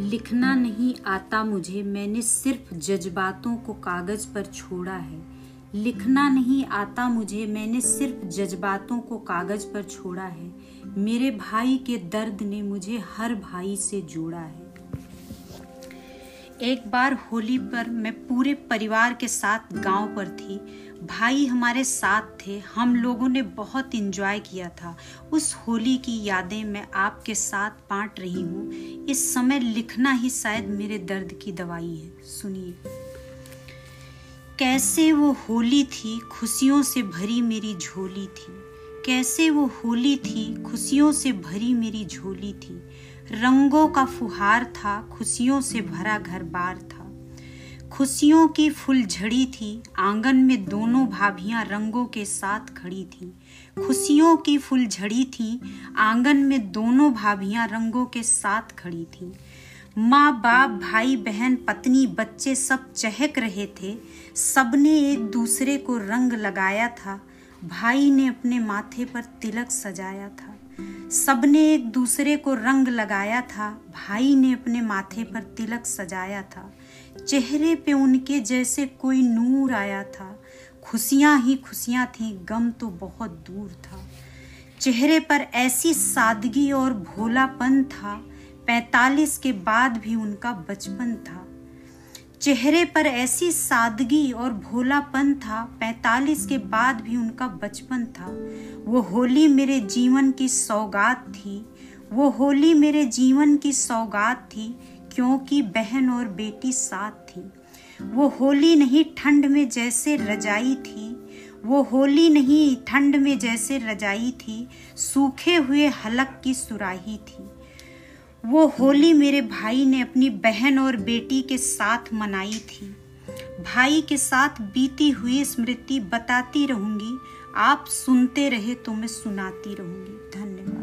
लिखना नहीं आता मुझे, मैंने सिर्फ़ जज्बातों को कागज़ पर छोड़ा है। लिखना नहीं आता मुझे, मैंने सिर्फ़ जज्बातों को कागज़ पर छोड़ा है। मेरे भाई के दर्द ने मुझे हर भाई से जोड़ा है। एक बार होली पर मैं पूरे परिवार के साथ गाँव पर थी। भाई हमारे साथ थे। हम लोगों ने बहुत इंजॉय किया था। उस होली की यादें मैं आपके साथ बांट रही हूँ। इस समय लिखना ही शायद मेरे दर्द की दवाई है। सुनिए। कैसे वो होली थी, खुशियों से भरी मेरी झोली थी। कैसे वो होली थी, खुशियों से भरी मेरी झोली थी। रंगों का फुहार था, खुशियों से भरा घर बार था। खुशियों की फुलझड़ी थी, आँगन में दोनों भाभियाँ रंगों के साथ खड़ी थी। खुशियों की फुलझड़ी थी, आँगन में दोनों भाभियाँ रंगों के साथ खड़ी थी। माँ बाप, भाई बहन, पत्नी, बच्चे सब चहक रहे थे। सबने एक दूसरे को रंग लगाया था। भाई ने अपने माथे पर तिलक सजाया था। सबने एक दूसरे को रंग लगाया था। भाई ने अपने माथे पर तिलक सजाया था। चेहरे पे उनके जैसे कोई नूर आया था। खुशियाँ ही खुशियाँ थीं, गम तो बहुत दूर था। चेहरे पर ऐसी सादगी और भोलापन था। पैतालीस के बाद भी उनका बचपन था। चेहरे पर ऐसी सादगी और भोलापन था। पैतालीस के बाद भी उनका बचपन था। वो होली मेरे जीवन की सौगात थी। वो होली मेरे जीवन की सौगात थी, क्योंकि बहन और बेटी साथ थी। वो होली नहीं ठंड में जैसे रजाई थी। वो होली नहीं ठंड में जैसे रजाई थी। सूखे हुए हलक की सुराही थी। वो होली मेरे भाई ने अपनी बहन और बेटी के साथ मनाई थी। भाई के साथ बीती हुई स्मृति बताती रहूँगी। आप सुनते रहे तो मैं सुनाती रहूँगी। धन्यवाद।